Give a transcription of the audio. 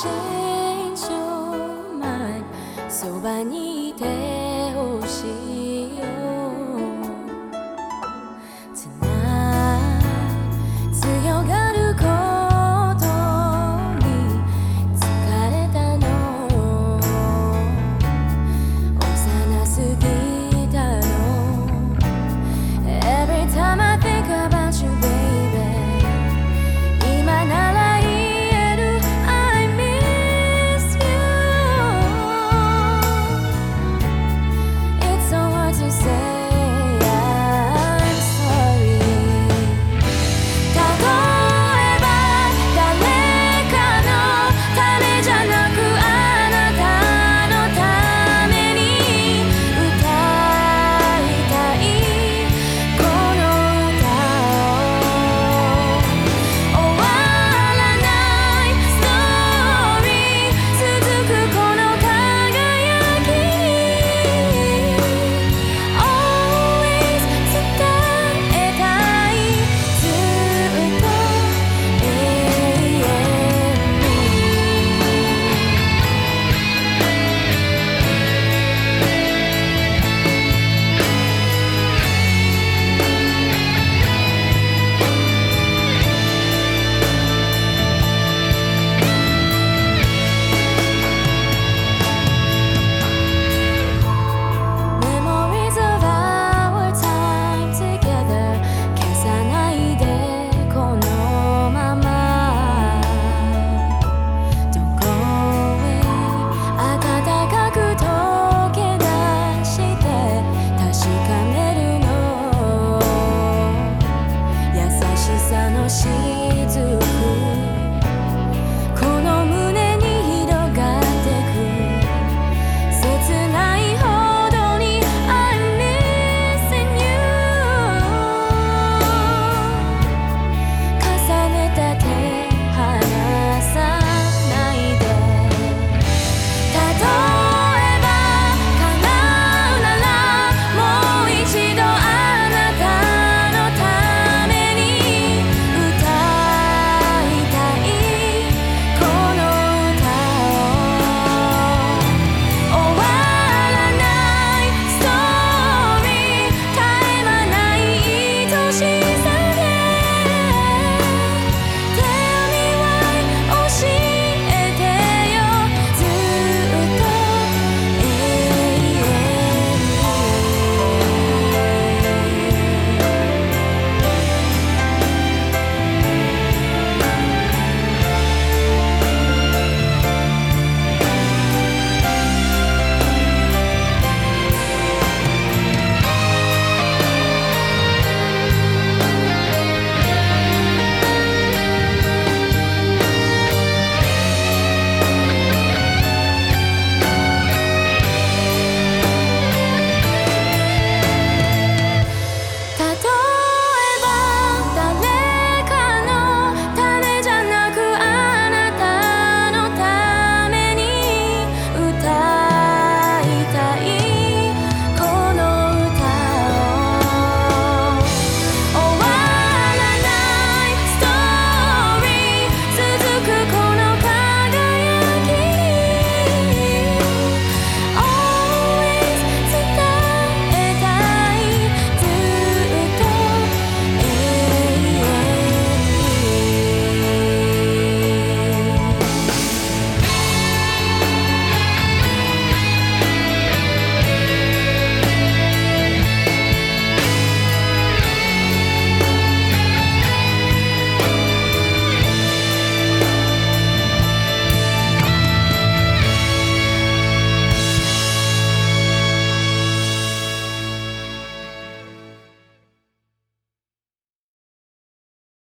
change your mind そばにいてほしい心